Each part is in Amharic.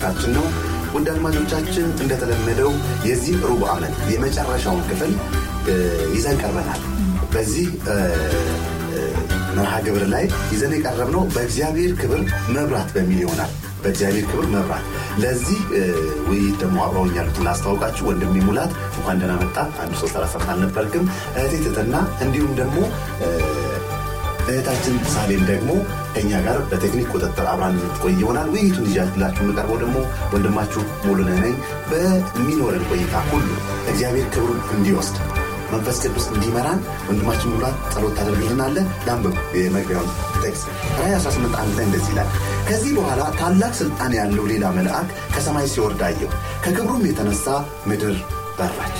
ስርጭታችን ነው። ውድ አድማጮቻችን እንደተለመደው የዚህ ሩብ ዓመት የመጨረሻውን ክፍል ይዘን ቀርበናል። በዚህ መርሃ ግብር ላይ ይዘን የቀረብነው በእግዚአብሔር ክብር መብራት በሚል ይሆናል። በእግዚአብሔር ክብር መብራት። ለዚህ ውይይት ደግሞ አብረውኝ ያሉትን ላስታውቃችሁ። ወንድሜ ሙላት እንኳን ደህና መጣ። አንድ ሶስት አላሰብት አልነበርክም። እህቴ ትትና እንዲሁም ደግሞ እህታችን ሳሌም ደግሞ ከኛ ጋር በቴክኒክ ቁጥጥር አብራን የምትቆይ ይሆናል። ውይይቱን ይዣላችሁ የምቀርበው ደግሞ ወንድማችሁ ሙሉነህ ነኝ። በሚኖረን ቆይታ ሁሉ እግዚአብሔር ክብሩን እንዲወስድ መንፈስ ቅዱስ እንዲመራን ወንድማችን ሙላት ጸሎት ታደርግልናለህ። ለአንብብ የመግቢያውን text ራዕይ 18 አንድ ላይ እንደዚህ ይላል። ከዚህ በኋላ ታላቅ ስልጣን ያለው ሌላ መልአክ ከሰማይ ሲወርድ ከክብሩም የተነሳ ምድር በራች።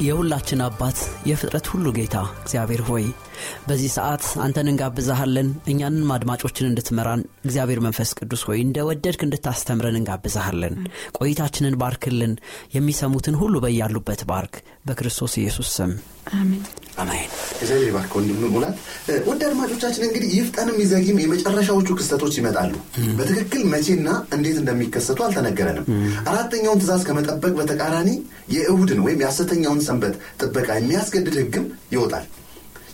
የሁላችን አባት የፍጥረት ሁሉ ጌታ እግዚአብሔር ሆይ በዚህ ሰዓት አንተን እንጋብዛሃለን እኛንም አድማጮችን እንድትመራን እግዚአብሔር መንፈስ ቅዱስ ሆይ እንደ ወደድክ እንድታስተምረን እንጋብዛሃለን ቆይታችንን ባርክልን የሚሰሙትን ሁሉ በያሉበት ባርክ። በክርስቶስ ኢየሱስ ስም። አሜን። አሜን እግዚአብሔር ባርክ ወንድም ሙላት። ውድ አድማጮቻችን እንግዲህ ይፍጠንም ይዘግይም የመጨረሻዎቹ ክስተቶች ይመጣሉ። በትክክል መቼና እንዴት እንደሚከሰቱ አልተነገረንም። አራተኛውን ትእዛዝ ከመጠበቅ በተቃራኒ የእሁድን ወይም የሐሰተኛውን ሰንበት ጥበቃ የሚያስገድድ ሕግም ይወጣል።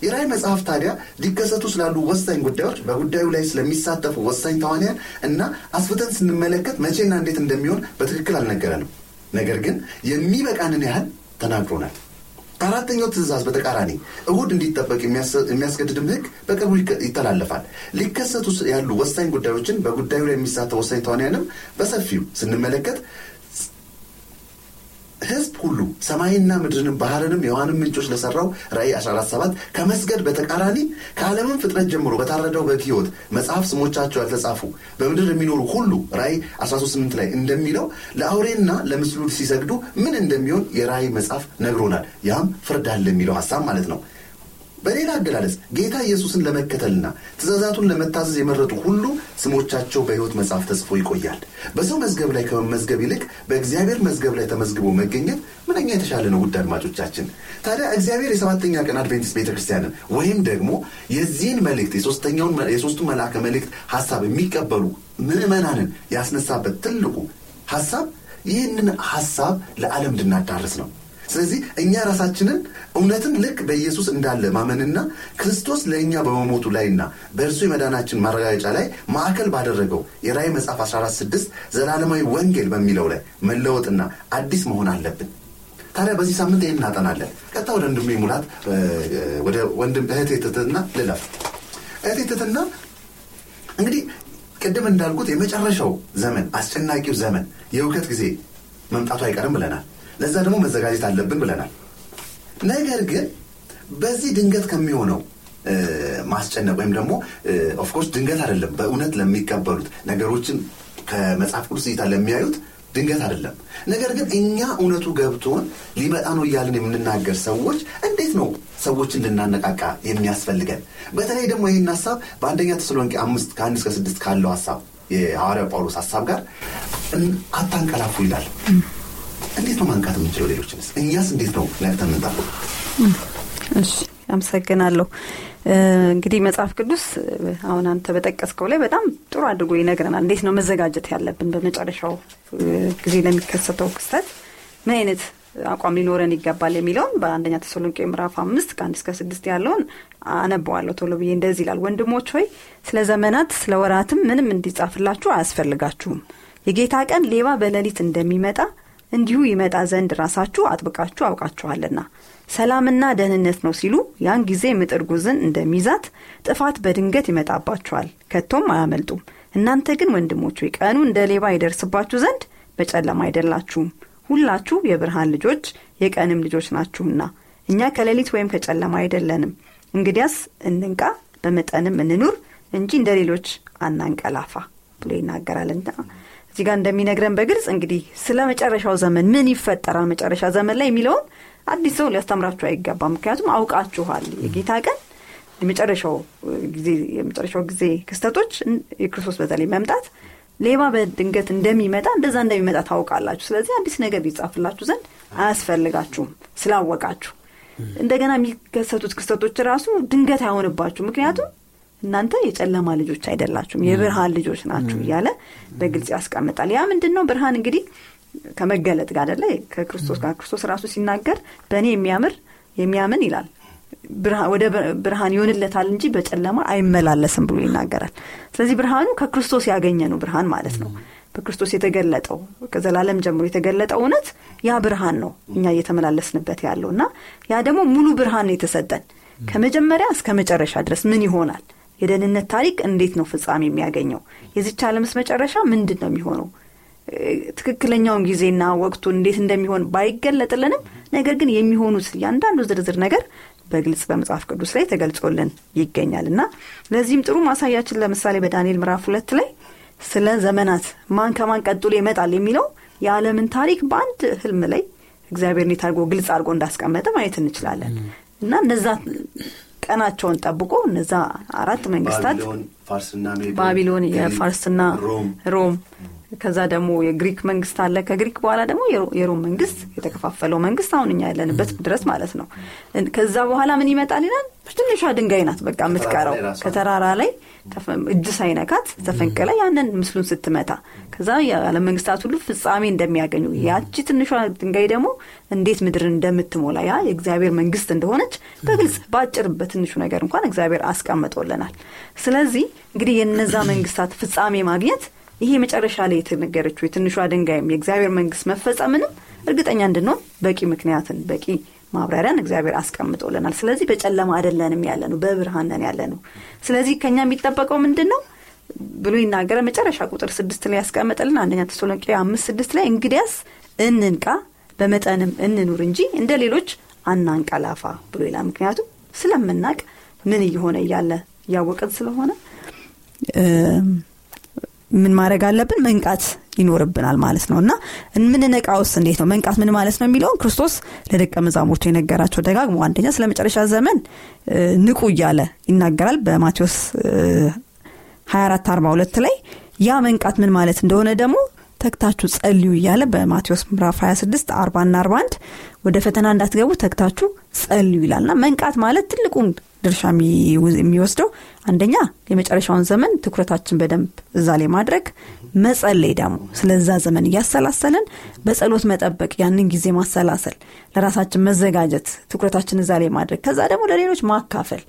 የራእይ መጽሐፍ ታዲያ ሊከሰቱ ስላሉ ወሳኝ ጉዳዮች፣ በጉዳዩ ላይ ስለሚሳተፉ ወሳኝ ተዋንያን እና አስፍተን ስንመለከት መቼና እንዴት እንደሚሆን በትክክል አልነገረንም። ነገር ግን የሚበቃንን ያህል ተናግሮናል። ከአራተኛው ትእዛዝ በተቃራኒ እሁድ እንዲጠበቅ የሚያስ- የሚያስገድድም ህግ በቅርቡ ይተላለፋል። ሊከሰቱ ያሉ ወሳኝ ጉዳዮችን በጉዳዩ ላይ የሚሳተፉ ወሳኝ ተዋንያንም በሰፊው ስንመለከት ህዝብ ሁሉ ሰማይና ምድርንም ባህርንም የዋንም ምንጮች ለሰራው ራእይ 147 ከመስገድ በተቃራኒ ከዓለምን ፍጥረት ጀምሮ በታረደው በግ ህይወት መጽሐፍ ስሞቻቸው ያልተጻፉ በምድር የሚኖሩ ሁሉ ራእይ 138 ላይ እንደሚለው ለአውሬና ለምስሉ ሲሰግዱ ምን እንደሚሆን የራእይ መጽሐፍ ነግሮናል። ያም ፍርድ አለ የሚለው ሀሳብ ማለት ነው። በሌላ አገላለጽ ጌታ ኢየሱስን ለመከተልና ትእዛዛቱን ለመታዘዝ የመረጡ ሁሉ ስሞቻቸው በሕይወት መጽሐፍ ተጽፎ ይቆያል። በሰው መዝገብ ላይ ከመመዝገብ ይልቅ በእግዚአብሔር መዝገብ ላይ ተመዝግቦ መገኘት ምንኛ የተሻለ ነው። ውድ አድማጮቻችን፣ ታዲያ እግዚአብሔር የሰባተኛ ቀን አድቬንቲስት ቤተ ክርስቲያንን ወይም ደግሞ የዚህን መልእክት የሶስተኛውን የሶስቱ መልአከ መልእክት ሀሳብ የሚቀበሉ ምዕመናንን ያስነሳበት ትልቁ ሀሳብ ይህንን ሀሳብ ለዓለም እንድናዳርስ ነው። ስለዚህ እኛ ራሳችንን እውነትን ልክ በኢየሱስ እንዳለ ማመንና ክርስቶስ ለእኛ በመሞቱ ላይና በእርሱ የመዳናችን ማረጋገጫ ላይ ማዕከል ባደረገው የራእይ መጽሐፍ 146 ዘላለማዊ ወንጌል በሚለው ላይ መለወጥና አዲስ መሆን አለብን። ታዲያ በዚህ ሳምንት ይህን እናጠናለን። ቀጥታ ወደ ወንድሜ ሙላት ወደ ወንድም እህቴ ትትና ልለፍ። እህቴ ትትና እንግዲህ ቅድም እንዳልኩት የመጨረሻው ዘመን አስጨናቂው ዘመን የእውከት ጊዜ መምጣቱ አይቀርም ብለናል። ለዛ ደግሞ መዘጋጀት አለብን ብለናል። ነገር ግን በዚህ ድንገት ከሚሆነው ማስጨነቅ ወይም ደግሞ of course ድንገት አይደለም፣ በእውነት ለሚቀበሉት ነገሮችን ከመጽሐፍ ቅዱስ እይታ ለሚያዩት ድንገት አይደለም። ነገር ግን እኛ እውነቱ ገብቶን ሊመጣ ነው እያልን የምንናገር ሰዎች እንዴት ነው ሰዎችን ልናነቃቃ የሚያስፈልገን? በተለይ ደግሞ ይህን ሀሳብ በአንደኛ ተሰሎንቄ አምስት ከአንድ እስከ ስድስት ካለው ሀሳብ የሐዋርያው ጳውሎስ ሀሳብ ጋር አታንቀላፉ ይላል። እንዴት ነው ማንቃት የምንችለው? ሌሎችንስ? እኛስ እንዴት ነው ነቅተን የምንጠብቀው? እሺ አመሰግናለሁ። እንግዲህ መጽሐፍ ቅዱስ አሁን አንተ በጠቀስከው ላይ በጣም ጥሩ አድርጎ ይነግረናል። እንዴት ነው መዘጋጀት ያለብን በመጨረሻው ጊዜ ለሚከሰተው ክስተት? ምን አይነት አቋም ሊኖረን ይገባል የሚለውን በአንደኛ ተሰሎንቄ ምዕራፍ አምስት ከአንድ እስከ ስድስት ያለውን አነበዋለሁ ቶሎ ብዬ እንደዚህ ይላል። ወንድሞች ሆይ ስለ ዘመናት ስለ ወራትም ምንም እንዲጻፍላችሁ አያስፈልጋችሁም። የጌታ ቀን ሌባ በሌሊት እንደሚመጣ እንዲሁ ይመጣ ዘንድ ራሳችሁ አጥብቃችሁ አውቃችኋልና። ሰላምና ደህንነት ነው ሲሉ ያን ጊዜ ምጥ እርጉዝን እንደሚይዛት ጥፋት በድንገት ይመጣባችኋል ከቶም አያመልጡም። እናንተ ግን ወንድሞች ቀኑ እንደ ሌባ ይደርስባችሁ ዘንድ በጨለማ አይደላችሁም። ሁላችሁ የብርሃን ልጆች የቀንም ልጆች ናችሁና። እኛ ከሌሊት ወይም ከጨለማ አይደለንም። እንግዲያስ እንንቃ በመጠንም እንኑር እንጂ እንደ ሌሎች አናንቀላፋ ብሎ ይናገራልና እዚህ ጋር እንደሚነግረን በግልጽ እንግዲህ ስለ መጨረሻው ዘመን ምን ይፈጠራል መጨረሻ ዘመን ላይ የሚለውን አዲስ ሰው ሊያስተምራችሁ አይገባም። ምክንያቱም አውቃችኋል የጌታ ቀን የመጨረሻው ጊዜ የመጨረሻው ጊዜ ክስተቶች የክርስቶስ በተለይ መምጣት ሌባ በድንገት እንደሚመጣ እንደዛ እንደሚመጣ ታውቃላችሁ። ስለዚህ አዲስ ነገር ሊጻፍላችሁ ዘንድ አያስፈልጋችሁም ስላወቃችሁ። እንደገና የሚከሰቱት ክስተቶች ራሱ ድንገት አይሆንባችሁ። ምክንያቱም እናንተ የጨለማ ልጆች አይደላችሁም የብርሃን ልጆች ናችሁ እያለ በግልጽ ያስቀምጣል። ያ ምንድን ነው? ብርሃን እንግዲህ ከመገለጥ ጋር አደለ ከክርስቶስ ጋር ክርስቶስ ራሱ ሲናገር በእኔ የሚያምር የሚያምን ይላል ወደ ብርሃን ይሆንለታል እንጂ በጨለማ አይመላለስም ብሎ ይናገራል። ስለዚህ ብርሃኑ ከክርስቶስ ያገኘ ነው ብርሃን ማለት ነው። በክርስቶስ የተገለጠው ከዘላለም ጀምሮ የተገለጠው እውነት ያ ብርሃን ነው እኛ እየተመላለስንበት ያለው እና ያ ደግሞ ሙሉ ብርሃን ነው የተሰጠን ከመጀመሪያ እስከ መጨረሻ ድረስ ምን ይሆናል የደህንነት ታሪክ እንዴት ነው ፍጻሜ የሚያገኘው? የዚች ዓለምስ መጨረሻ ምንድን ነው የሚሆነው? ትክክለኛውን ጊዜና ወቅቱ እንዴት እንደሚሆን ባይገለጥልንም ነገር ግን የሚሆኑት እያንዳንዱ ዝርዝር ነገር በግልጽ በመጽሐፍ ቅዱስ ላይ ተገልጾልን ይገኛል። እና ለዚህም ጥሩ ማሳያችን ለምሳሌ በዳንኤል ምዕራፍ ሁለት ላይ ስለ ዘመናት ማን ከማን ቀጥሎ ይመጣል የሚለው የዓለምን ታሪክ በአንድ ህልም ላይ እግዚአብሔር እንዴት አድርጎ ግልጽ አድርጎ እንዳስቀመጠ ማየት እንችላለን። እና እነዛ ቀናቸውን ጠብቆ እነዛ አራት መንግስታት ባቢሎን የፋርስና ሮም ከዛ ደግሞ የግሪክ መንግስት አለ። ከግሪክ በኋላ ደግሞ የሮም መንግስት የተከፋፈለው መንግስት አሁን እኛ ያለንበት ድረስ ማለት ነው። ከዛ በኋላ ምን ይመጣል ይላል? ትንሿ ድንጋይ ናት በቃ የምትቀረው። ከተራራ ላይ እጅ ሳይነካት ተፈንቅላ ያንን ምስሉን ስትመታ ከዛ የዓለም መንግስታት ሁሉ ፍጻሜ እንደሚያገኙ ያቺ ትንሿ ድንጋይ ደግሞ እንዴት ምድርን እንደምትሞላ ያ የእግዚአብሔር መንግስት እንደሆነች በግልጽ በአጭር በትንሹ ነገር እንኳን እግዚአብሔር አስቀምጦልናል። ስለዚህ እንግዲህ የነዛ መንግስታት ፍጻሜ ማግኘት ይሄ መጨረሻ ላይ የተነገረችው የትንሿ ድንጋይም የእግዚአብሔር መንግስት መፈጸምንም እርግጠኛ እንድንሆን በቂ ምክንያትን በቂ ማብራሪያን እግዚአብሔር አስቀምጦልናል። ስለዚህ በጨለማ አደለንም ያለ ነው በብርሃን ያለ ነው ስለዚህ ከኛ የሚጠበቀው ምንድን ነው ብሎ ይናገረ መጨረሻ ቁጥር ስድስት ላይ ያስቀምጥልን አንደኛ ተሰሎንቄ አምስት ስድስት ላይ እንግዲያስ እንንቃ በመጠንም እንኑር እንጂ እንደ ሌሎች አናንቀላፋ ብሎ ይላል። ምክንያቱም ስለምናቅ ምን እየሆነ እያለ እያወቅን ስለሆነ ምን ማድረግ አለብን? መንቃት ይኖርብናል ማለት ነው። እና የምንነቃውስ እንዴት ነው? መንቃት ምን ማለት ነው የሚለውን ክርስቶስ ለደቀ መዛሙርቱ የነገራቸው ደጋግሞ አንደኛ ስለ መጨረሻ ዘመን ንቁ እያለ ይናገራል በማቴዎስ 24 42 ላይ ያ መንቃት ምን ማለት እንደሆነ ደግሞ ተግታችሁ ጸልዩ እያለ በማቴዎስ ምዕራፍ 26 40 ና 41 ወደ ፈተና እንዳትገቡ ተግታችሁ ጸልዩ ይላልና መንቃት ማለት ትልቁን ድርሻ የሚወስደው አንደኛ የመጨረሻውን ዘመን ትኩረታችን በደንብ እዛ ላይ ማድረግ መጸለይ ደግሞ ስለዛ ዘመን እያሰላሰልን በጸሎት መጠበቅ ያንን ጊዜ ማሰላሰል ለራሳችን መዘጋጀት ትኩረታችን እዛ ላይ ማድረግ ከዛ ደግሞ ለሌሎች ማካፈል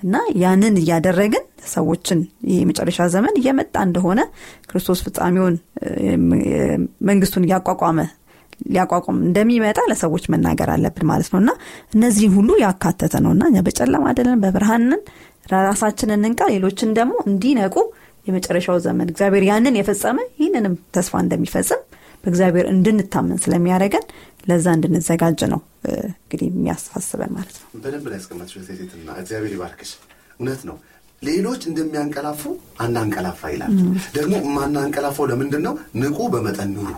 እና ያንን እያደረግን ሰዎችን የመጨረሻ ዘመን እየመጣ እንደሆነ ክርስቶስ ፍጻሜውን መንግስቱን እያቋቋመ ሊያቋቁም እንደሚመጣ ለሰዎች መናገር አለብን ማለት ነው። እና እነዚህን ሁሉ ያካተተ ነው። እና እኛ በጨለማ አይደለን በብርሃንን ራሳችንን እንንቃ ሌሎችን ደግሞ እንዲነቁ የመጨረሻው ዘመን። እግዚአብሔር ያንን የፈጸመ ይህንንም ተስፋ እንደሚፈጽም በእግዚአብሔር እንድንታመን ስለሚያደረገን ለዛ እንድንዘጋጅ ነው እንግዲህ የሚያሳስበን ማለት ነው። በደንብ ላይ ያስቀመጥሽ እግዚአብሔር ይባርክሽ። እውነት ነው። ሌሎች እንደሚያንቀላፉ አናንቀላፋ ይላል። ደግሞ ማናንቀላፋው ለምንድን ነው? ንቁ በመጠን ኑሩ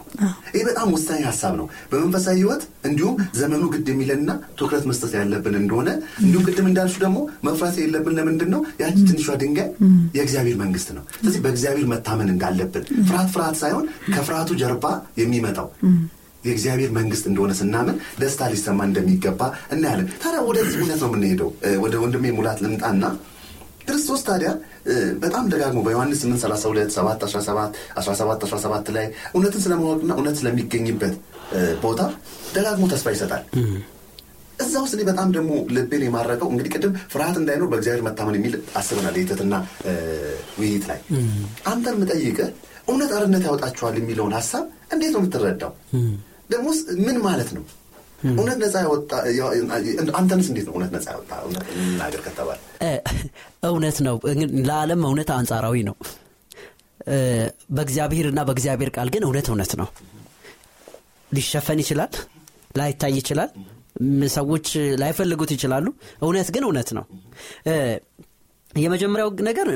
ይህ በጣም ወሳኝ ሀሳብ ነው። በመንፈሳዊ ህይወት እንዲሁም ዘመኑ ግድ የሚለንና ትኩረት መስጠት ያለብን እንደሆነ እንዲሁም ቅድም እንዳልሹ ደግሞ መፍራት የለብን ለምንድን ነው? ያቺ ትንሿ ድንጋይ የእግዚአብሔር መንግስት ነው። ስለዚህ በእግዚአብሔር መታመን እንዳለብን ፍርሃት ፍርሃት ሳይሆን ከፍርሃቱ ጀርባ የሚመጣው የእግዚአብሔር መንግስት እንደሆነ ስናምን ደስታ ሊሰማ እንደሚገባ እናያለን። ታዲያ ወደዚህ እውነት ነው የምንሄደው? ወደ ወንድሜ ሙላት ልምጣና ክርስቶስ ታዲያ በጣም ደጋግሞ በዮሐንስ 8 32 7 17 17 17 ላይ እውነትን ስለማወቅና እውነት ስለሚገኝበት ቦታ ደጋግሞ ተስፋ ይሰጣል። እዛ ውስጥ እኔ በጣም ደግሞ ልቤን የማረቀው እንግዲህ ቅድም ፍርሃት እንዳይኖር በእግዚአብሔር መታመን የሚል አስበናል የትትና ውይይት ላይ። አንተን ምጠይቀ እውነት አርነት ያወጣችኋል የሚለውን ሀሳብ እንዴት ነው የምትረዳው? ደግሞ ምን ማለት ነው? እውነት ነጻ ያወጣ አንተንስ እንዴት ነው እውነት ነጻ ያወጣ? እውነት ከተባለ እውነት ነው። ለዓለም እውነት አንጻራዊ ነው። በእግዚአብሔርና በእግዚአብሔር ቃል ግን እውነት እውነት ነው። ሊሸፈን ይችላል ላይታይ ይችላል ሰዎች ላይፈልጉት ይችላሉ። እውነት ግን እውነት ነው። የመጀመሪያው ነገር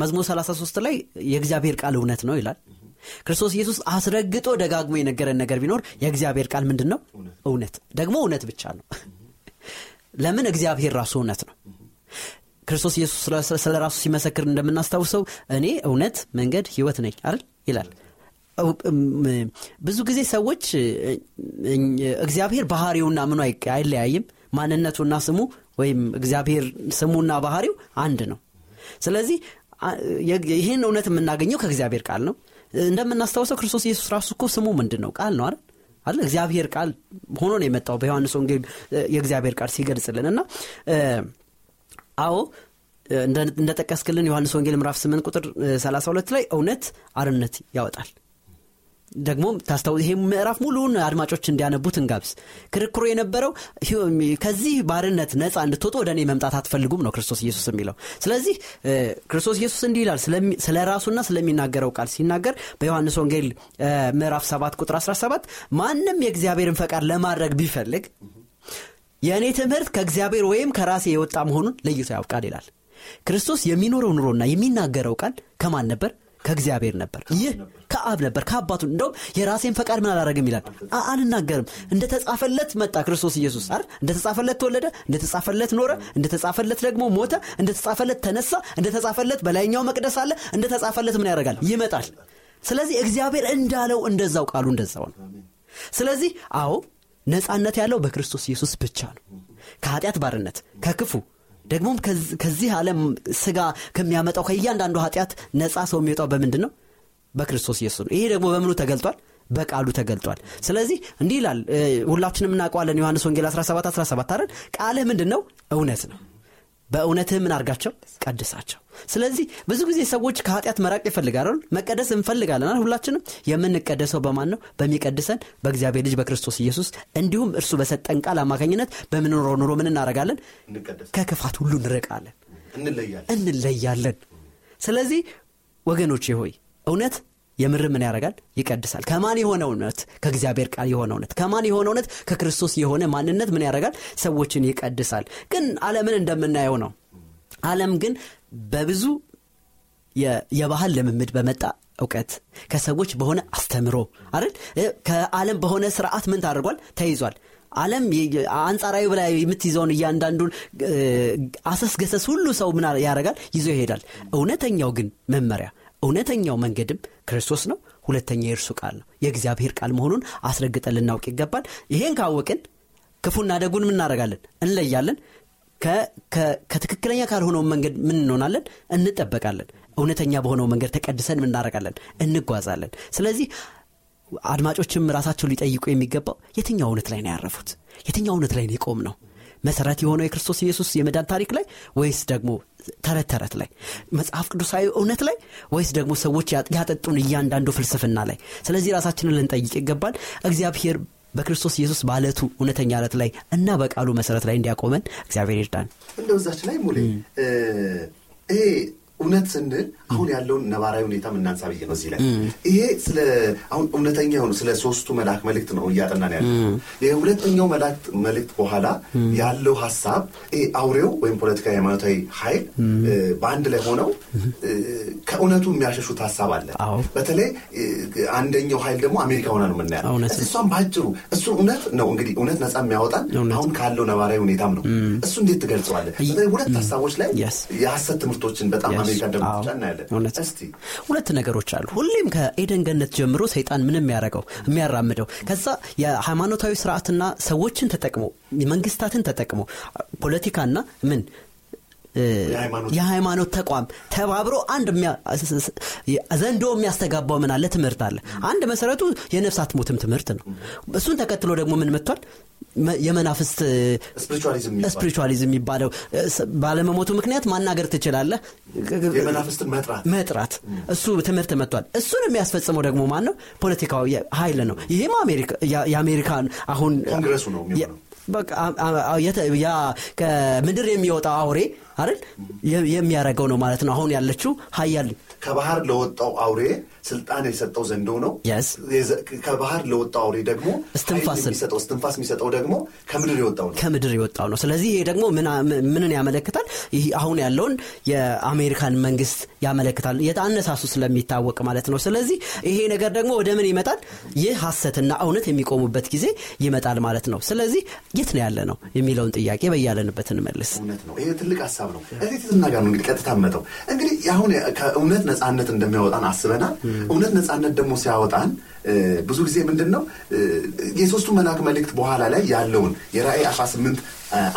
መዝሙር 33 ላይ የእግዚአብሔር ቃል እውነት ነው ይላል። ክርስቶስ ኢየሱስ አስረግጦ ደጋግሞ የነገረን ነገር ቢኖር የእግዚአብሔር ቃል ምንድን ነው እውነት። ደግሞ እውነት ብቻ ነው። ለምን? እግዚአብሔር ራሱ እውነት ነው ክርስቶስ ኢየሱስ ስለ ራሱ ሲመሰክር እንደምናስታውሰው እኔ እውነት መንገድ ህይወት ነኝ አይደል? ይላል። ብዙ ጊዜ ሰዎች እግዚአብሔር ባህሪውና ምኑ አይለያይም። ማንነቱና ስሙ ወይም እግዚአብሔር ስሙና ባህሪው አንድ ነው። ስለዚህ ይህን እውነት የምናገኘው ከእግዚአብሔር ቃል ነው። እንደምናስታውሰው ክርስቶስ ኢየሱስ ራሱ እኮ ስሙ ምንድን ነው? ቃል ነው አይደል? አለ እግዚአብሔር ቃል ሆኖ ነው የመጣው በዮሐንስ ወንጌል የእግዚአብሔር ቃል ሲገልጽልን እና አዎ እንደጠቀስክልን ዮሐንስ ወንጌል ምዕራፍ 8 ቁጥር 32 ላይ እውነት አርነት ያወጣል። ደግሞ ታስታው ይሄ ምዕራፍ ሙሉውን አድማጮች እንዲያነቡት እንጋብዝ። ክርክሩ የነበረው ከዚህ ባርነት ነፃ እንድትወጡ ወደ እኔ መምጣት አትፈልጉም ነው ክርስቶስ ኢየሱስ የሚለው። ስለዚህ ክርስቶስ ኢየሱስ እንዲህ ይላል ስለ ራሱና ስለሚናገረው ቃል ሲናገር በዮሐንስ ወንጌል ምዕራፍ 7 ቁጥር 17 ማንም የእግዚአብሔርን ፈቃድ ለማድረግ ቢፈልግ የእኔ ትምህርት ከእግዚአብሔር ወይም ከራሴ የወጣ መሆኑን ለይቶ ያውቃል ይላል። ክርስቶስ የሚኖረው ኑሮና የሚናገረው ቃል ከማን ነበር? ከእግዚአብሔር ነበር። ይህ ከአብ ነበር ከአባቱ እንደውም የራሴን ፈቃድ ምን አላረግም ይላል። አልናገርም። እንደተጻፈለት መጣ ክርስቶስ ኢየሱስ አይደል? እንደተጻፈለት ተወለደ እንደተጻፈለት ኖረ እንደተጻፈለት ደግሞ ሞተ እንደተጻፈለት ተነሳ እንደተጻፈለት በላይኛው መቅደስ አለ እንደተጻፈለት ምን ያደርጋል? ይመጣል። ስለዚህ እግዚአብሔር እንዳለው እንደዛው ቃሉ እንደዛው ነው። ስለዚህ አዎ ነፃነት ያለው በክርስቶስ ኢየሱስ ብቻ ነው። ከኃጢአት ባርነት ከክፉ ደግሞም ከዚህ ዓለም ስጋ ከሚያመጣው ከእያንዳንዱ ኃጢአት ነፃ ሰው የሚወጣው በምንድን ነው በክርስቶስ ኢየሱስ ነው። ይሄ ደግሞ በምኑ ተገልጧል? በቃሉ ተገልጧል። ስለዚህ እንዲህ ይላል ሁላችንም እናውቀዋለን ዮሐንስ ወንጌል 17 17 አይደል? ቃልህ ምንድን ነው እውነት ነው በእውነትህ ምን አርጋቸው ቀድሳቸው። ስለዚህ ብዙ ጊዜ ሰዎች ከኃጢአት መራቅ ይፈልጋል መቀደስ እንፈልጋለን ሁላችንም የምንቀደሰው በማን ነው? በሚቀድሰን በእግዚአብሔር ልጅ በክርስቶስ ኢየሱስ እንዲሁም እርሱ በሰጠን ቃል አማካኝነት በምንኖረው ኑሮ ምን እናደረጋለን ከክፋት ሁሉ እንርቃለን። እንለያለን። ስለዚህ ወገኖቼ ሆይ እውነት የምር ምን ያደርጋል? ይቀድሳል። ከማን የሆነ እውነት? ከእግዚአብሔር ቃል የሆነ እውነት። ከማን የሆነ እውነት? ከክርስቶስ የሆነ ማንነት ምን ያደርጋል? ሰዎችን ይቀድሳል። ግን አለምን እንደምናየው ነው። አለም ግን በብዙ የባህል ልምምድ በመጣ እውቀት ከሰዎች በሆነ አስተምሮ አይደል? ከዓለም በሆነ ስርዓት ምን ታደርጓል? ተይዟል። አለም አንጻራዊ በላይ የምትይዘውን እያንዳንዱን አሰስገሰስ ሁሉ ሰው ምን ያደርጋል? ይዞ ይሄዳል። እውነተኛው ግን መመሪያ እውነተኛው መንገድም ክርስቶስ ነው። ሁለተኛ የእርሱ ቃል ነው። የእግዚአብሔር ቃል መሆኑን አስረግጠን ልናውቅ ይገባል። ይሄን ካወቅን ክፉና ደጉን ምናደረጋለን እንለያለን። ከትክክለኛ ካልሆነው መንገድ ምን እንሆናለን? እንጠበቃለን። እውነተኛ በሆነው መንገድ ተቀድሰን ምናደረጋለን እንጓዛለን። ስለዚህ አድማጮችም ራሳቸው ሊጠይቁ የሚገባው የትኛው እውነት ላይ ነው ያረፉት? የትኛው እውነት ላይ ነው የቆም ነው መሰረት የሆነው የክርስቶስ ኢየሱስ የመዳን ታሪክ ላይ ወይስ ደግሞ ተረት ተረት ላይ? መጽሐፍ ቅዱሳዊ እውነት ላይ ወይስ ደግሞ ሰዎች ያጠጡን እያንዳንዱ ፍልስፍና ላይ? ስለዚህ ራሳችንን ልንጠይቅ ይገባል። እግዚአብሔር በክርስቶስ ኢየሱስ በአለቱ እውነተኛ አለት ላይ እና በቃሉ መሰረት ላይ እንዲያቆመን እግዚአብሔር ይርዳን። እንደዛች ላይ ሙሌ ይሄ እውነት ስንል አሁን ያለውን ነባራዊ ሁኔታ ምናንሳ ብዬ ነው እዚህ ላይ። ይሄ ስለ አሁን እውነተኛ የሆኑ ስለ ሶስቱ መልአክ መልእክት ነው እያጠናን ያለ የሁለተኛው መልእክት በኋላ ያለው ሀሳብ አውሬው ወይም ፖለቲካ ሃይማኖታዊ ኃይል በአንድ ላይ ሆነው ከእውነቱ የሚያሸሹት ሀሳብ አለ። በተለይ አንደኛው ኃይል ደግሞ አሜሪካ ሆና ነው የምናያል እሷም በአጭሩ እሱ እውነት ነው እንግዲህ እውነት ነጻ የሚያወጣን አሁን ካለው ነባራዊ ሁኔታም ነው። እሱ እንዴት ትገልጸዋለ ሁለት ሀሳቦች ላይ የሀሰት ትምህርቶችን በጣም ሁለት ነገሮች አሉ። ሁሌም ከኤደን ገነት ጀምሮ ሰይጣን ምንም የሚያደረገው የሚያራምደው ከዛ የሃይማኖታዊ ስርዓትና ሰዎችን ተጠቅሞ መንግስታትን ተጠቅሞ ፖለቲካና ምን የሃይማኖት ተቋም ተባብሮ አንድ ዘንዶ የሚያስተጋባው ምን አለ? ትምህርት አለ። አንድ መሰረቱ የነፍሳት ሞትም ትምህርት ነው። እሱን ተከትሎ ደግሞ ምን መጥቷል? የመናፍስት ስፒሪቹዋሊዝም የሚባለው ባለመሞቱ ምክንያት ማናገር ትችላለህ? መጥራት። እሱ ትምህርት መጥቷል። እሱን የሚያስፈጽመው ደግሞ ማን ነው ፖለቲካዊ ኃይል ነው። ይህም የአሜሪካን አሁን ከምድር የሚወጣው አውሬ አይደል? የሚያደርገው ነው ማለት ነው። አሁን ያለችው ሀያል ከባህር ለወጣው አውሬ ስልጣን የሰጠው ዘንዶ ነው። ከባህር ለወጣው አውሬ ደግሞ የሚሰጠው እስትንፋስ የሚሰጠው ደግሞ ከምድር የወጣው ነው። ከምድር የወጣው ነው። ስለዚህ ይሄ ደግሞ ምንን ያመለክታል? ይህ አሁን ያለውን የአሜሪካን መንግስት ያመለክታል። የአነሳሱ ስለሚታወቅ ማለት ነው። ስለዚህ ይሄ ነገር ደግሞ ወደ ምን ይመጣል? ይህ ሀሰትና እውነት የሚቆሙበት ጊዜ ይመጣል ማለት ነው። ስለዚህ የት ነው ያለ ነው የሚለውን ጥያቄ በያለንበት እንመልስ። እውነት ነው። ይሄ ትልቅ ሀሳብ ነው። እንዴት ትናገር ነው እንግዲህ ቀጥታ መጠው እንግዲህ አሁን ከእውነት ነጻነት እንደሚያወጣን አስበናል እውነት ነጻነት ደግሞ ሲያወጣን ብዙ ጊዜ ምንድን ነው የሶስቱ መልአክ መልእክት በኋላ ላይ ያለውን የራእይ 18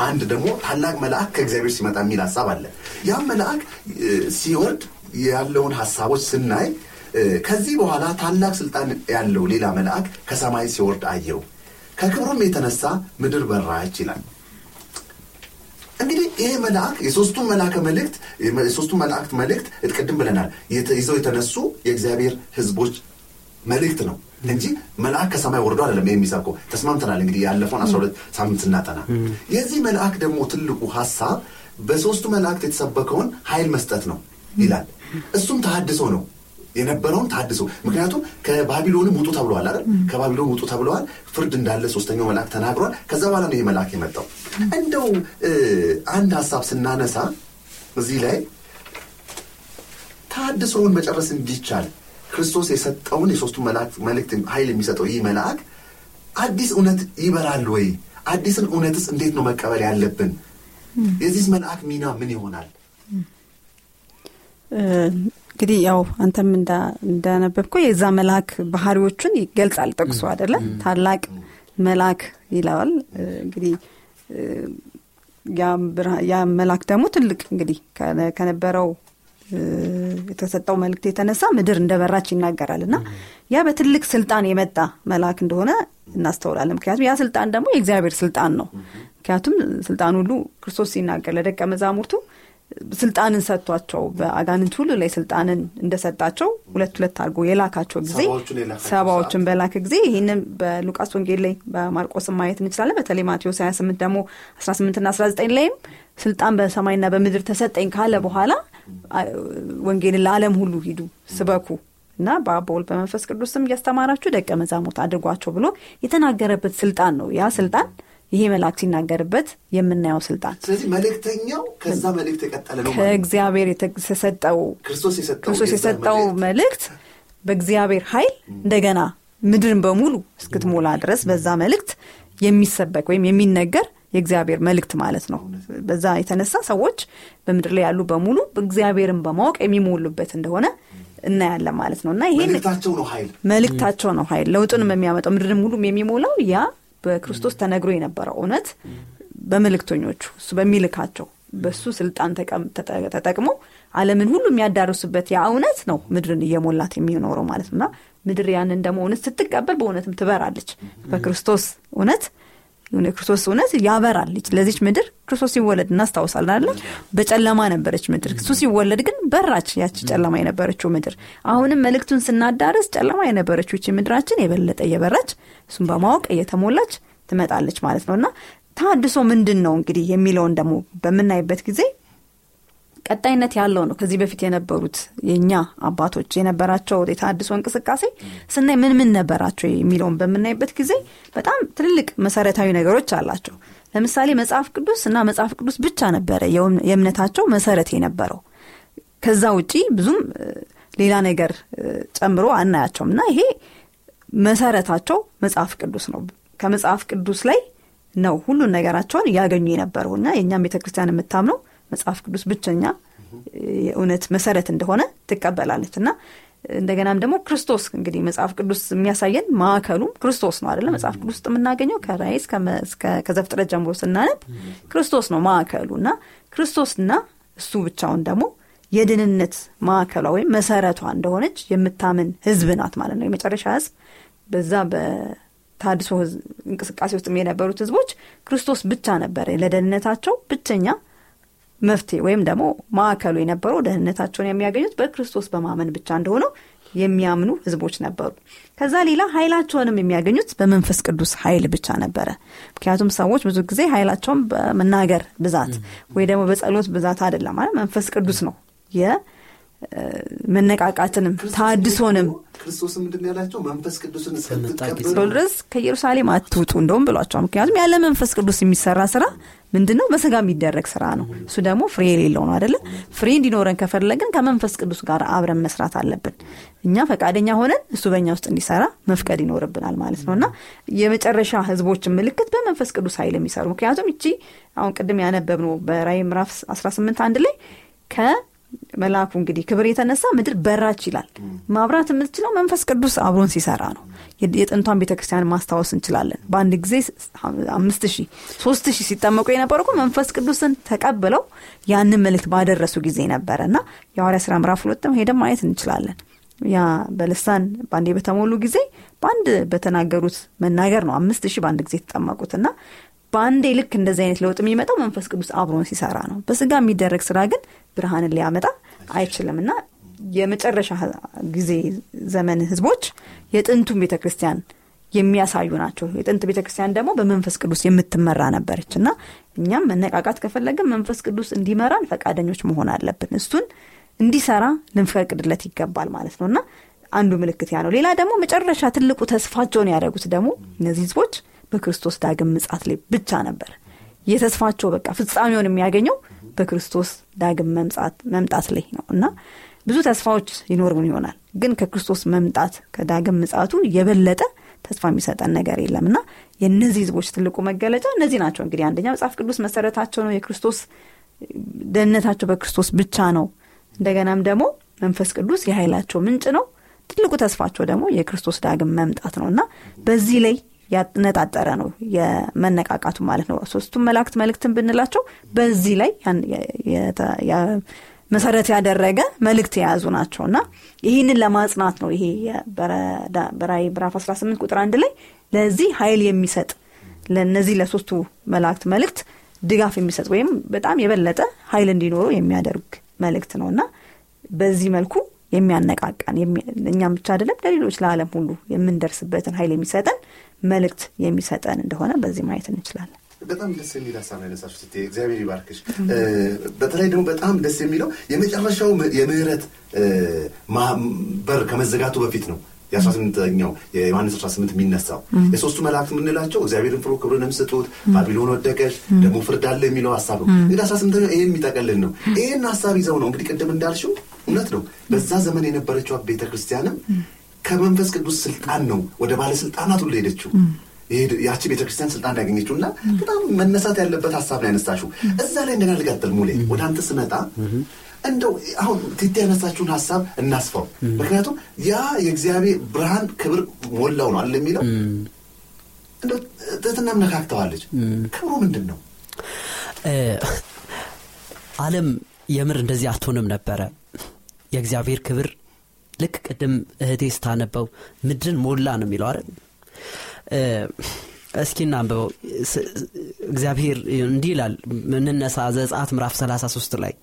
አንድ ደግሞ ታላቅ መልአክ ከእግዚአብሔር ሲመጣ የሚል ሀሳብ አለ። ያም መልአክ ሲወርድ ያለውን ሀሳቦች ስናይ ከዚህ በኋላ ታላቅ ስልጣን ያለው ሌላ መልአክ ከሰማይ ሲወርድ አየው። ከክብሩም የተነሳ ምድር በራች ይላል እንግዲህ ይሄ መልአክ የሶስቱ መልአከ መልእክት የሶስቱ መላእክት መልእክት እጥቅድም ብለናል። ይዘው የተነሱ የእግዚአብሔር ህዝቦች መልእክት ነው እንጂ መልአክ ከሰማይ ወርዶ አይደለም የሚሰብከው። ተስማምተናል እንግዲህ ያለፈውን አስራ ሁለት ሳምንት ስናጠና። የዚህ መልአክ ደግሞ ትልቁ ሀሳብ በሶስቱ መላእክት የተሰበከውን ኃይል መስጠት ነው ይላል። እሱም ተሀድሶ ነው የነበረውን ታድሶ። ምክንያቱም ከባቢሎንም ውጡ ተብለዋል አይደል? ከባቢሎን ውጡ ተብለዋል። ፍርድ እንዳለ ሶስተኛው መልአክ ተናግሯል። ከዛ በኋላ ነው ይህ መልአክ የመጣው። እንደው አንድ ሀሳብ ስናነሳ እዚህ ላይ ታድሶውን መጨረስ እንዲቻል ክርስቶስ የሰጠውን የሶስቱ መልእክት ኃይል የሚሰጠው ይህ መልአክ አዲስ እውነት ይበራል ወይ? አዲስን እውነትስ እንዴት ነው መቀበል ያለብን? የዚህ መልአክ ሚና ምን ይሆናል እንግዲህ ያው አንተም እንዳነበብከው የዛ መልአክ ባህሪዎቹን ይገልጻል ጥቅሱ አደለ ታላቅ መልአክ ይለዋል። እንግዲህ ያ መልአክ ደግሞ ትልቅ እንግዲህ ከነበረው የተሰጠው መልእክት የተነሳ ምድር እንደበራች ይናገራል እና ያ በትልቅ ስልጣን የመጣ መልአክ እንደሆነ እናስተውላለን። ምክንያቱም ያ ስልጣን ደግሞ የእግዚአብሔር ስልጣን ነው። ምክንያቱም ስልጣን ሁሉ ክርስቶስ ሲናገር ለደቀ መዛሙርቱ ስልጣንን ሰጥቷቸው በአጋንንት ሁሉ ላይ ስልጣንን እንደሰጣቸው ሁለት ሁለት አድርጎ የላካቸው ጊዜ ሰባዎችን በላከ ጊዜ ይህንን በሉቃስ ወንጌል ላይ በማርቆስ ማየት እንችላለን። በተለይ ማቴዎስ 28 ደግሞ 18 ና 19 ላይም ስልጣን በሰማይና በምድር ተሰጠኝ ካለ በኋላ ወንጌልን ለዓለም ሁሉ ሂዱ ስበኩ እና በአቦል በመንፈስ ቅዱስም እያስተማራችሁ ደቀ መዛሙርት አድርጓቸው ብሎ የተናገረበት ስልጣን ነው። ያ ስልጣን ይሄ መልአክ ሲናገርበት የምናየው ስልጣን። ስለዚህ መልእክተኛው ከዛ መልእክት የቀጠለ ነው ከእግዚአብሔር የተሰጠው ክርስቶስ የሰጠው መልእክት። በእግዚአብሔር ኃይል እንደገና ምድርን በሙሉ እስክትሞላ ድረስ በዛ መልእክት የሚሰበክ ወይም የሚነገር የእግዚአብሔር መልእክት ማለት ነው። በዛ የተነሳ ሰዎች በምድር ላይ ያሉ በሙሉ እግዚአብሔርን በማወቅ የሚሞሉበት እንደሆነ እናያለን ማለት ነው። እና ይሄ መልእክታቸው ነው ኃይል። ለውጡንም የሚያመጣው ምድርን ሙሉም የሚሞላው ያ በክርስቶስ ተነግሮ የነበረው እውነት በምልክተኞቹ እሱ በሚልካቸው በሱ ስልጣን ተጠቅሞ አለምን ሁሉ የሚያዳርሱበት ያ እውነት ነው ምድርን እየሞላት የሚኖረው ማለት ነው። ምድር ያንን ደግሞ እውነት ስትቀበል በእውነትም ትበራለች። በክርስቶስ እውነት ክርስቶስ እውነት ያበራል። ለዚች ምድር ክርስቶስ ሲወለድ እናስታውሳለን አለ በጨለማ ነበረች ምድር። እሱ ሲወለድ ግን በራች ያቺ ጨለማ የነበረችው ምድር። አሁንም መልእክቱን ስናዳረስ ጨለማ የነበረችው ምድራችን የበለጠ እየበራች እሱን በማወቅ እየተሞላች ትመጣለች ማለት ነው። እና ታድሶ ምንድን ነው እንግዲህ የሚለውን ደግሞ በምናይበት ጊዜ ቀጣይነት ያለው ነው። ከዚህ በፊት የነበሩት የእኛ አባቶች የነበራቸው የታድሶ እንቅስቃሴ ስናይ ምን ምን ነበራቸው የሚለውን በምናይበት ጊዜ በጣም ትልልቅ መሰረታዊ ነገሮች አላቸው። ለምሳሌ መጽሐፍ ቅዱስ እና መጽሐፍ ቅዱስ ብቻ ነበረ የእምነታቸው መሰረት የነበረው። ከዛ ውጪ ብዙም ሌላ ነገር ጨምሮ አናያቸውም። እና ይሄ መሰረታቸው መጽሐፍ ቅዱስ ነው። ከመጽሐፍ ቅዱስ ላይ ነው ሁሉን ነገራቸውን እያገኙ የነበረው። እና የእኛም ቤተ ክርስቲያን የምታምነው መጽሐፍ ቅዱስ ብቸኛ የእውነት መሰረት እንደሆነ ትቀበላለች። እና እንደገናም ደግሞ ክርስቶስ እንግዲህ መጽሐፍ ቅዱስ የሚያሳየን ማዕከሉም ክርስቶስ ነው አደለ መጽሐፍ ቅዱስ ውስጥ የምናገኘው ከራይ ከዘፍጥረት ጀምሮ ስናነብ ክርስቶስ ነው ማዕከሉ። እና ክርስቶስና እሱ ብቻውን ደግሞ የድንነት ማዕከሏ ወይም መሰረቷ እንደሆነች የምታምን ህዝብ ናት ማለት ነው። የመጨረሻ ህዝብ በዛ በታድሶ እንቅስቃሴ ውስጥ የነበሩት ህዝቦች ክርስቶስ ብቻ ነበረ ለደህንነታቸው ብቸኛ መፍትሄ ወይም ደግሞ ማዕከሉ የነበረው ደህንነታቸውን የሚያገኙት በክርስቶስ በማመን ብቻ እንደሆነው የሚያምኑ ህዝቦች ነበሩ። ከዛ ሌላ ኃይላቸውንም የሚያገኙት በመንፈስ ቅዱስ ኃይል ብቻ ነበረ። ምክንያቱም ሰዎች ብዙ ጊዜ ኃይላቸውን በመናገር ብዛት ወይ ደግሞ በጸሎት ብዛት አይደለም መንፈስ ቅዱስ ነው መነቃቃትንም ታድሶንም ክርስቶስ ምንድን ያላቸው? መንፈስ ቅዱስን እስከምትቀበሉ ድረስ ከኢየሩሳሌም አትውጡ እንደውም ብሏቸዋል ምክንያቱም ያለ መንፈስ ቅዱስ የሚሰራ ስራ ምንድን ነው በስጋ የሚደረግ ስራ ነው። እሱ ደግሞ ፍሬ የሌለው ነው አደለ ፍሬ እንዲኖረን ከፈለግን ከመንፈስ ቅዱስ ጋር አብረን መስራት አለብን። እኛ ፈቃደኛ ሆነን እሱ በእኛ ውስጥ እንዲሰራ መፍቀድ ይኖርብናል ማለት ነው። እና የመጨረሻ ህዝቦችን ምልክት በመንፈስ ቅዱስ ኃይል የሚሰሩ ምክንያቱም እቺ አሁን ቅድም ያነበብነው በራይ ምዕራፍ 18 አንድ ላይ መልአኩ እንግዲህ ክብር የተነሳ ምድር በራች ይላል። ማብራት የምትችለው መንፈስ ቅዱስ አብሮን ሲሰራ ነው። የጥንቷን ቤተክርስቲያን ማስታወስ እንችላለን። በአንድ ጊዜ አምስት ሺህ ሶስት ሺህ ሲጠመቁ የነበሩ እኮ መንፈስ ቅዱስን ተቀብለው ያንን መልእክት ባደረሱ ጊዜ ነበረ እና የሐዋርያ ስራ ምዕራፍ ሁለትም ሄደን ማየት እንችላለን። ያ በልሳን በአንዴ በተሞሉ ጊዜ በአንድ በተናገሩት መናገር ነው። አምስት ሺህ በአንድ ጊዜ የተጠመቁት እና በአንዴ ልክ እንደዚህ አይነት ለውጥ የሚመጣው መንፈስ ቅዱስ አብሮን ሲሰራ ነው። በስጋ የሚደረግ ስራ ግን ብርሃንን ሊያመጣ አይችልም። እና የመጨረሻ ጊዜ ዘመን ህዝቦች የጥንቱን ቤተ ክርስቲያን የሚያሳዩ ናቸው። የጥንት ቤተ ክርስቲያን ደግሞ በመንፈስ ቅዱስ የምትመራ ነበረች። እና እኛም መነቃቃት ከፈለግን መንፈስ ቅዱስ እንዲመራን ፈቃደኞች መሆን አለብን። እሱን እንዲሰራ ልንፈቅድለት ይገባል ማለት ነው። እና አንዱ ምልክት ያ ነው። ሌላ ደግሞ መጨረሻ ትልቁ ተስፋቸውን ያደረጉት ደግሞ እነዚህ ህዝቦች በክርስቶስ ዳግም ምጻት ላይ ብቻ ነበር። የተስፋቸው በቃ ፍጻሜውን የሚያገኘው በክርስቶስ ዳግም መምጣት ላይ ነው። እና ብዙ ተስፋዎች ይኖሩን ይሆናል። ግን ከክርስቶስ መምጣት ከዳግም ምጻቱ የበለጠ ተስፋ የሚሰጠን ነገር የለም። እና የእነዚህ ህዝቦች ትልቁ መገለጫ እነዚህ ናቸው። እንግዲህ አንደኛ መጽሐፍ ቅዱስ መሰረታቸው ነው። የክርስቶስ ደህንነታቸው በክርስቶስ ብቻ ነው። እንደገናም ደግሞ መንፈስ ቅዱስ የኃይላቸው ምንጭ ነው። ትልቁ ተስፋቸው ደግሞ የክርስቶስ ዳግም መምጣት ነው። እና በዚህ ላይ ያነጣጠረ ነው የመነቃቃቱ ማለት ነው። ሶስቱም መላእክት መልእክትን ብንላቸው በዚህ ላይ መሰረት ያደረገ መልእክት የያዙ ናቸው። እና ይህንን ለማጽናት ነው ይሄ በራይ ብራፍ 18 ቁጥር አንድ ላይ ለዚህ ኃይል የሚሰጥ ለእነዚህ ለሶስቱ መላእክት መልእክት ድጋፍ የሚሰጥ ወይም በጣም የበለጠ ኃይል እንዲኖሩ የሚያደርግ መልእክት ነው። እና በዚህ መልኩ የሚያነቃቃን እኛም ብቻ አይደለም ለሌሎች ለዓለም ሁሉ የምንደርስበትን ኃይል የሚሰጠን መልእክት የሚሰጠን እንደሆነ በዚህ ማየት እንችላለን። በጣም ደስ የሚል ሀሳብ ነው ስቴ እግዚአብሔር ይባርክሽ። በተለይ ደግሞ በጣም ደስ የሚለው የመጨረሻው የምህረት በር ከመዘጋቱ በፊት ነው የ18ኛው የዮሐንስ 18 የሚነሳው። የሶስቱ መላእክት የምንላቸው እግዚአብሔርን ፍሩ ክብርንም ስጡት ባቢሎን ወደቀች ደግሞ ፍርድ አለ የሚለው ሀሳብ ነው። እንግዲህ 18ኛው ይህን የሚጠቀልል ነው። ይህን ሀሳብ ይዘው ነው እንግዲህ ቅድም እንዳልሽው እውነት ነው በዛ ዘመን የነበረችው ቤተ ክርስቲያንም ከመንፈስ ቅዱስ ስልጣን ነው ወደ ባለስልጣናት ሁሉ ሄደችው ያቺ ቤተክርስቲያን ስልጣን ያገኘችው እና በጣም መነሳት ያለበት ሀሳብ ነው ያነሳችሁ እዛ ላይ እንደገና ልቀጥል ሙሌ ወደ አንተ ስመጣ እንደው አሁን ቲቲ ያነሳችሁን ሀሳብ እናስፋው። ምክንያቱም ያ የእግዚአብሔር ብርሃን ክብር ሞላው ነው አለ የሚለው? እንደው ትህትናም ነካክተዋለች። ክብሩ ምንድን ነው አለም የምር እንደዚህ አትሆንም ነበረ። የእግዚአብሔር ክብር ልክ ቅድም እህቴ ስታነበው ምድርን ሞላ ነው የሚለው አይደል? እስኪ እናንብበው። እግዚአብሔር እንዲህ ይላል ምንነሳ ዘጻት ምዕራፍ 33 ላይ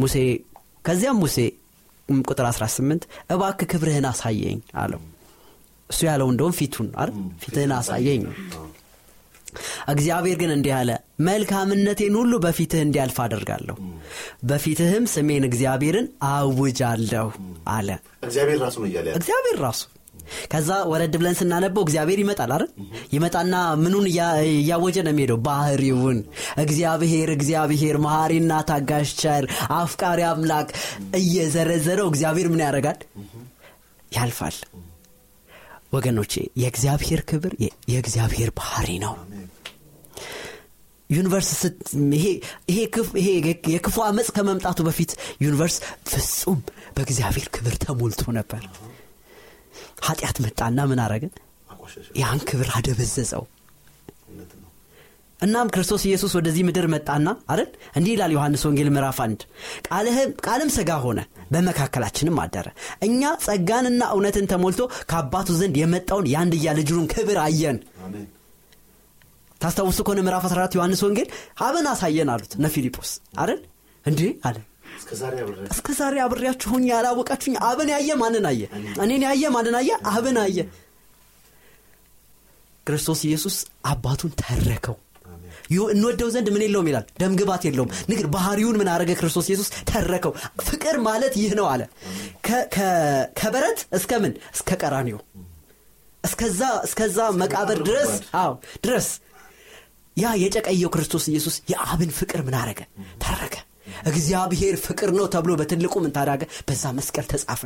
ሙሴ ከዚያም ሙሴ ቁጥር 18 እባክ ክብርህን አሳየኝ አለው። እሱ ያለው እንደውም ፊቱን አይደል? ፊትህን አሳየኝ እግዚአብሔር ግን እንዲህ አለ መልካምነቴን ሁሉ በፊትህ እንዲያልፍ አደርጋለሁ። በፊትህም ስሜን እግዚአብሔርን አውጃለሁ አለ። እግዚአብሔር ራሱ ነው እያለ እግዚአብሔር ራሱ። ከዛ ወረድ ብለን ስናነበው እግዚአብሔር ይመጣል አይደል? ይመጣና ምኑን እያወጀ ነው የሚሄደው? ባህሪውን። እግዚአብሔር እግዚአብሔር መሐሪና ታጋሽ ቸር አፍቃሪ አምላክ እየዘረዘረው እግዚአብሔር ምን ያደርጋል? ያልፋል። ወገኖቼ የእግዚአብሔር ክብር የእግዚአብሔር ባህሪ ነው universe ይሄ የክፉ አመፅ ከመምጣቱ በፊት universe ፍጹም በእግዚአብሔር ክብር ተሞልቶ ነበር። ኃጢአት መጣና ምን አረገን ያን ክብር አደበዘዘው። እናም ክርስቶስ ኢየሱስ ወደዚህ ምድር መጣና አይደል? እንዲህ ይላል ዮሐንስ ወንጌል ምዕራፍ አንድ ቃልም ስጋ ሆነ በመካከላችንም አደረ። እኛ ጸጋንና እውነትን ተሞልቶ ከአባቱ ዘንድ የመጣውን የአንድያ ልጁን ክብር አየን ታስታውሱ ከሆነ ምዕራፍ 14 ዮሐንስ ወንጌል አብን አሳየን አሉት። እነ ፊልጶስ አይደል? እንዲህ አለ። እስከ ዛሬ አብሬያችሁ ሆኜ ያላወቃችሁኝ አብን ያየ ማንን አየ? እኔን ያየ ማንን አየ? አብን አየ። ክርስቶስ ኢየሱስ አባቱን ተረከው። እንወደው ዘንድ ምን የለውም ይላል። ደም ግባት የለውም። ንግር ባህሪውን ምን አረገ ክርስቶስ ኢየሱስ ተረከው። ፍቅር ማለት ይህ ነው አለ። ከበረት እስከ ምን? እስከ ቀራኒዮ እስከዛ እስከዛ መቃብር ድረስ አዎ ድረስ ያ የጨቀየው ክርስቶስ ኢየሱስ የአብን ፍቅር ምን አረገ? ተረከ። እግዚአብሔር ፍቅር ነው ተብሎ በትልቁ ምን ታዳገ በዛ መስቀል ተጻፈ።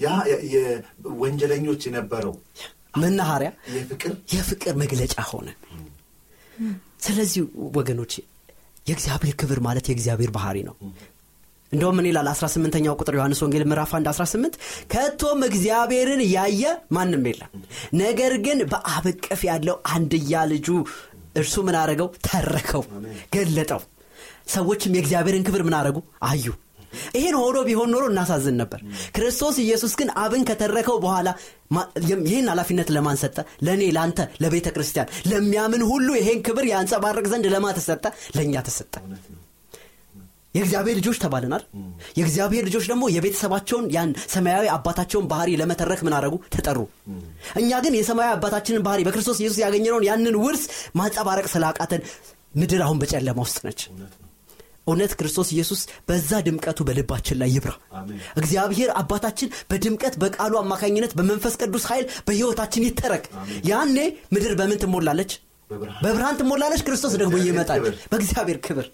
ያ ወንጀለኞች የነበረው መናኸሪያ የፍቅር መግለጫ ሆነ። ስለዚህ ወገኖች የእግዚአብሔር ክብር ማለት የእግዚአብሔር ባህሪ ነው። እንደውም ምን ይላል? 18ኛው ቁጥር ዮሐንስ ወንጌል ምዕራፍ 1 18 ከቶም እግዚአብሔርን ያየ ማንም የለም። ነገር ግን በአብቅፍ ያለው አንድያ ልጁ እርሱ ምን አረገው ተረከው ገለጠው። ሰዎችም የእግዚአብሔርን ክብር ምን አረጉ አዩ። ይህን ሆኖ ቢሆን ኖሮ እናሳዝን ነበር። ክርስቶስ ኢየሱስ ግን አብን ከተረከው በኋላ ይህን ኃላፊነት ለማን ሰጠ? ለእኔ ለአንተ ለቤተ ክርስቲያን። ለሚያምን ሁሉ ይሄን ክብር ያንጸባረቅ ዘንድ ለማ ተሰጠ? ለእኛ ተሰጠ የእግዚአብሔር ልጆች ተባልናል የእግዚአብሔር ልጆች ደግሞ የቤተሰባቸውን ያን ሰማያዊ አባታቸውን ባህሪ ለመተረክ ምን አረጉ ተጠሩ። እኛ ግን የሰማያዊ አባታችንን ባህሪ በክርስቶስ ኢየሱስ ያገኘነውን ያንን ውርስ ማንጸባረቅ ስላቃተን ምድር አሁን በጨለማ ውስጥ ነች። እውነት ክርስቶስ ኢየሱስ በዛ ድምቀቱ በልባችን ላይ ይብራ። እግዚአብሔር አባታችን በድምቀት በቃሉ አማካኝነት በመንፈስ ቅዱስ ኃይል በህይወታችን ይተረክ። ያኔ ምድር በምን ትሞላለች? በብርሃን። ትሞላለች። ክርስቶስ ደግሞ ይመጣል። በእግዚአብሔር ክብር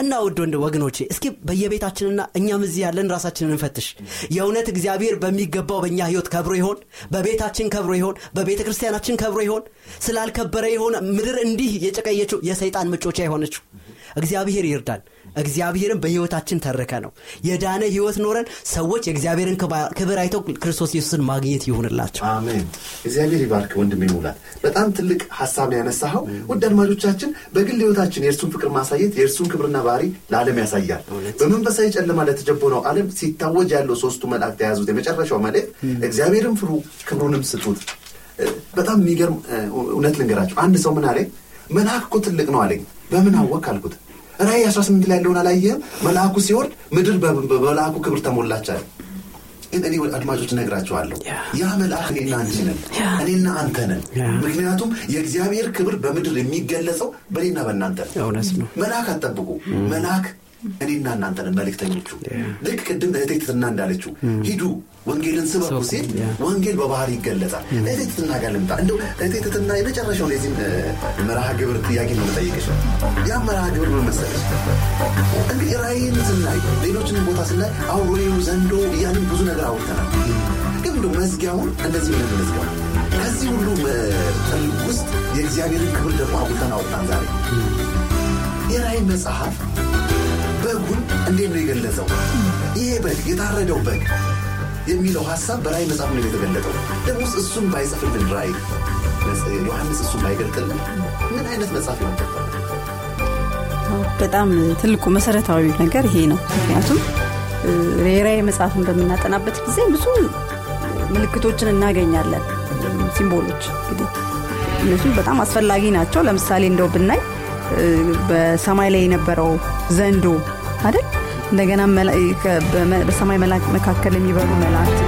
እና ውድ ወንድ ወገኖቼ እስኪ በየቤታችንና እኛም እዚህ ያለን ራሳችንን እንፈትሽ። የእውነት እግዚአብሔር በሚገባው በእኛ ህይወት ከብሮ ይሆን? በቤታችን ከብሮ ይሆን? በቤተ ክርስቲያናችን ከብሮ ይሆን? ስላልከበረ የሆነ ምድር እንዲህ የጨቀየችው የሰይጣን ምጮቻ የሆነችው እግዚአብሔር ይርዳን እግዚአብሔርን በህይወታችን ተረከ ነው። የዳነ ህይወት ኖረን ሰዎች የእግዚአብሔርን ክብር አይተው ክርስቶስ ኢየሱስን ማግኘት ይሁንላቸው። አሜን። እግዚአብሔር ይባርክ ወንድም ይሙላት በጣም ትልቅ ሀሳብ ያነሳኸው። ውድ አድማጮቻችን በግል ህይወታችን የእርሱን ፍቅር ማሳየት የእርሱን ክብርና ባህሪ ለዓለም ያሳያል። በመንፈሳዊ ጨለማ ለተጀቦነው ዓለም ሲታወጅ ያለው ሶስቱ መልአክት የያዙት። የመጨረሻው መልእክት እግዚአብሔርን ፍሩ ክብሩንም ስጡት። በጣም የሚገርም እውነት ልንገራቸው አንድ ሰው ምን አለኝ? መልአክ እኮ ትልቅ ነው አለኝ። በምን አወቅ አልኩት ራይ 18 ላይ ያለውን አላየህም? መልአኩ ሲወርድ ምድር በመልአኩ ክብር ተሞላች አለ ግን እኔ አድማጮች ነግራቸዋለሁ ያ መልአክ እኔና አንቺ ነን። እኔና አንተ ነን። ምክንያቱም የእግዚአብሔር ክብር በምድር የሚገለጸው በእኔና በእናንተ ነው። መልአክ አጠብቁ መልአክ እኔና እናንተ ነን መልእክተኞቹ ልክ ቅድም እህቴ ትትና እንዳለችው ሂዱ ወንጌልን ስበኩ ሲል ወንጌል በባህር ይገለጻል እህቴ ትትና ጋር ልምጣ። እንደው እህቴ ትትና የመጨረሻውን የዚህም መርሃ ግብር ጥያቄ ነው መጠየቅሽ ያ መርሃ ግብር ምን መሰለሽ? እንግዲህ ራይን ስናይ ሌሎችንም ቦታ ስናይ አውሬው ዘንዶ እያንን ብዙ ነገር አውርተናል። ግን እንደ መዝጊያውን እንደዚህ ብለን መዝጊያው ከዚህ ሁሉ ውስጥ የእግዚአብሔርን ክብር ደግሞ አጉልተን አወጣን ዛሬ። የራይ መጽሐፍ በጉን እንዴት ነው የገለጸው? ይሄ በግ የታረደው በግ የሚለው ሀሳብ በራይ መጽሐፍ ነው የተገለጠው። ደግሞ እሱን ባይጽፍልን ራይ ዮሐንስ እሱን ባይገልጥልን? ምን አይነት መጽሐፍ ይሆን በጣም ትልቁ መሰረታዊ ነገር ይሄ ነው። ምክንያቱም የራይ መጽሐፍን በምናጠናበት ጊዜ ብዙ ምልክቶችን እናገኛለን። ሲምቦሎች እንግዲህ እነሱ በጣም አስፈላጊ ናቸው። ለምሳሌ እንደው ብናይ በሰማይ ላይ የነበረው ዘንዶ አይደል? እንደገና በሰማይ መካከል የሚበሩ መላእክት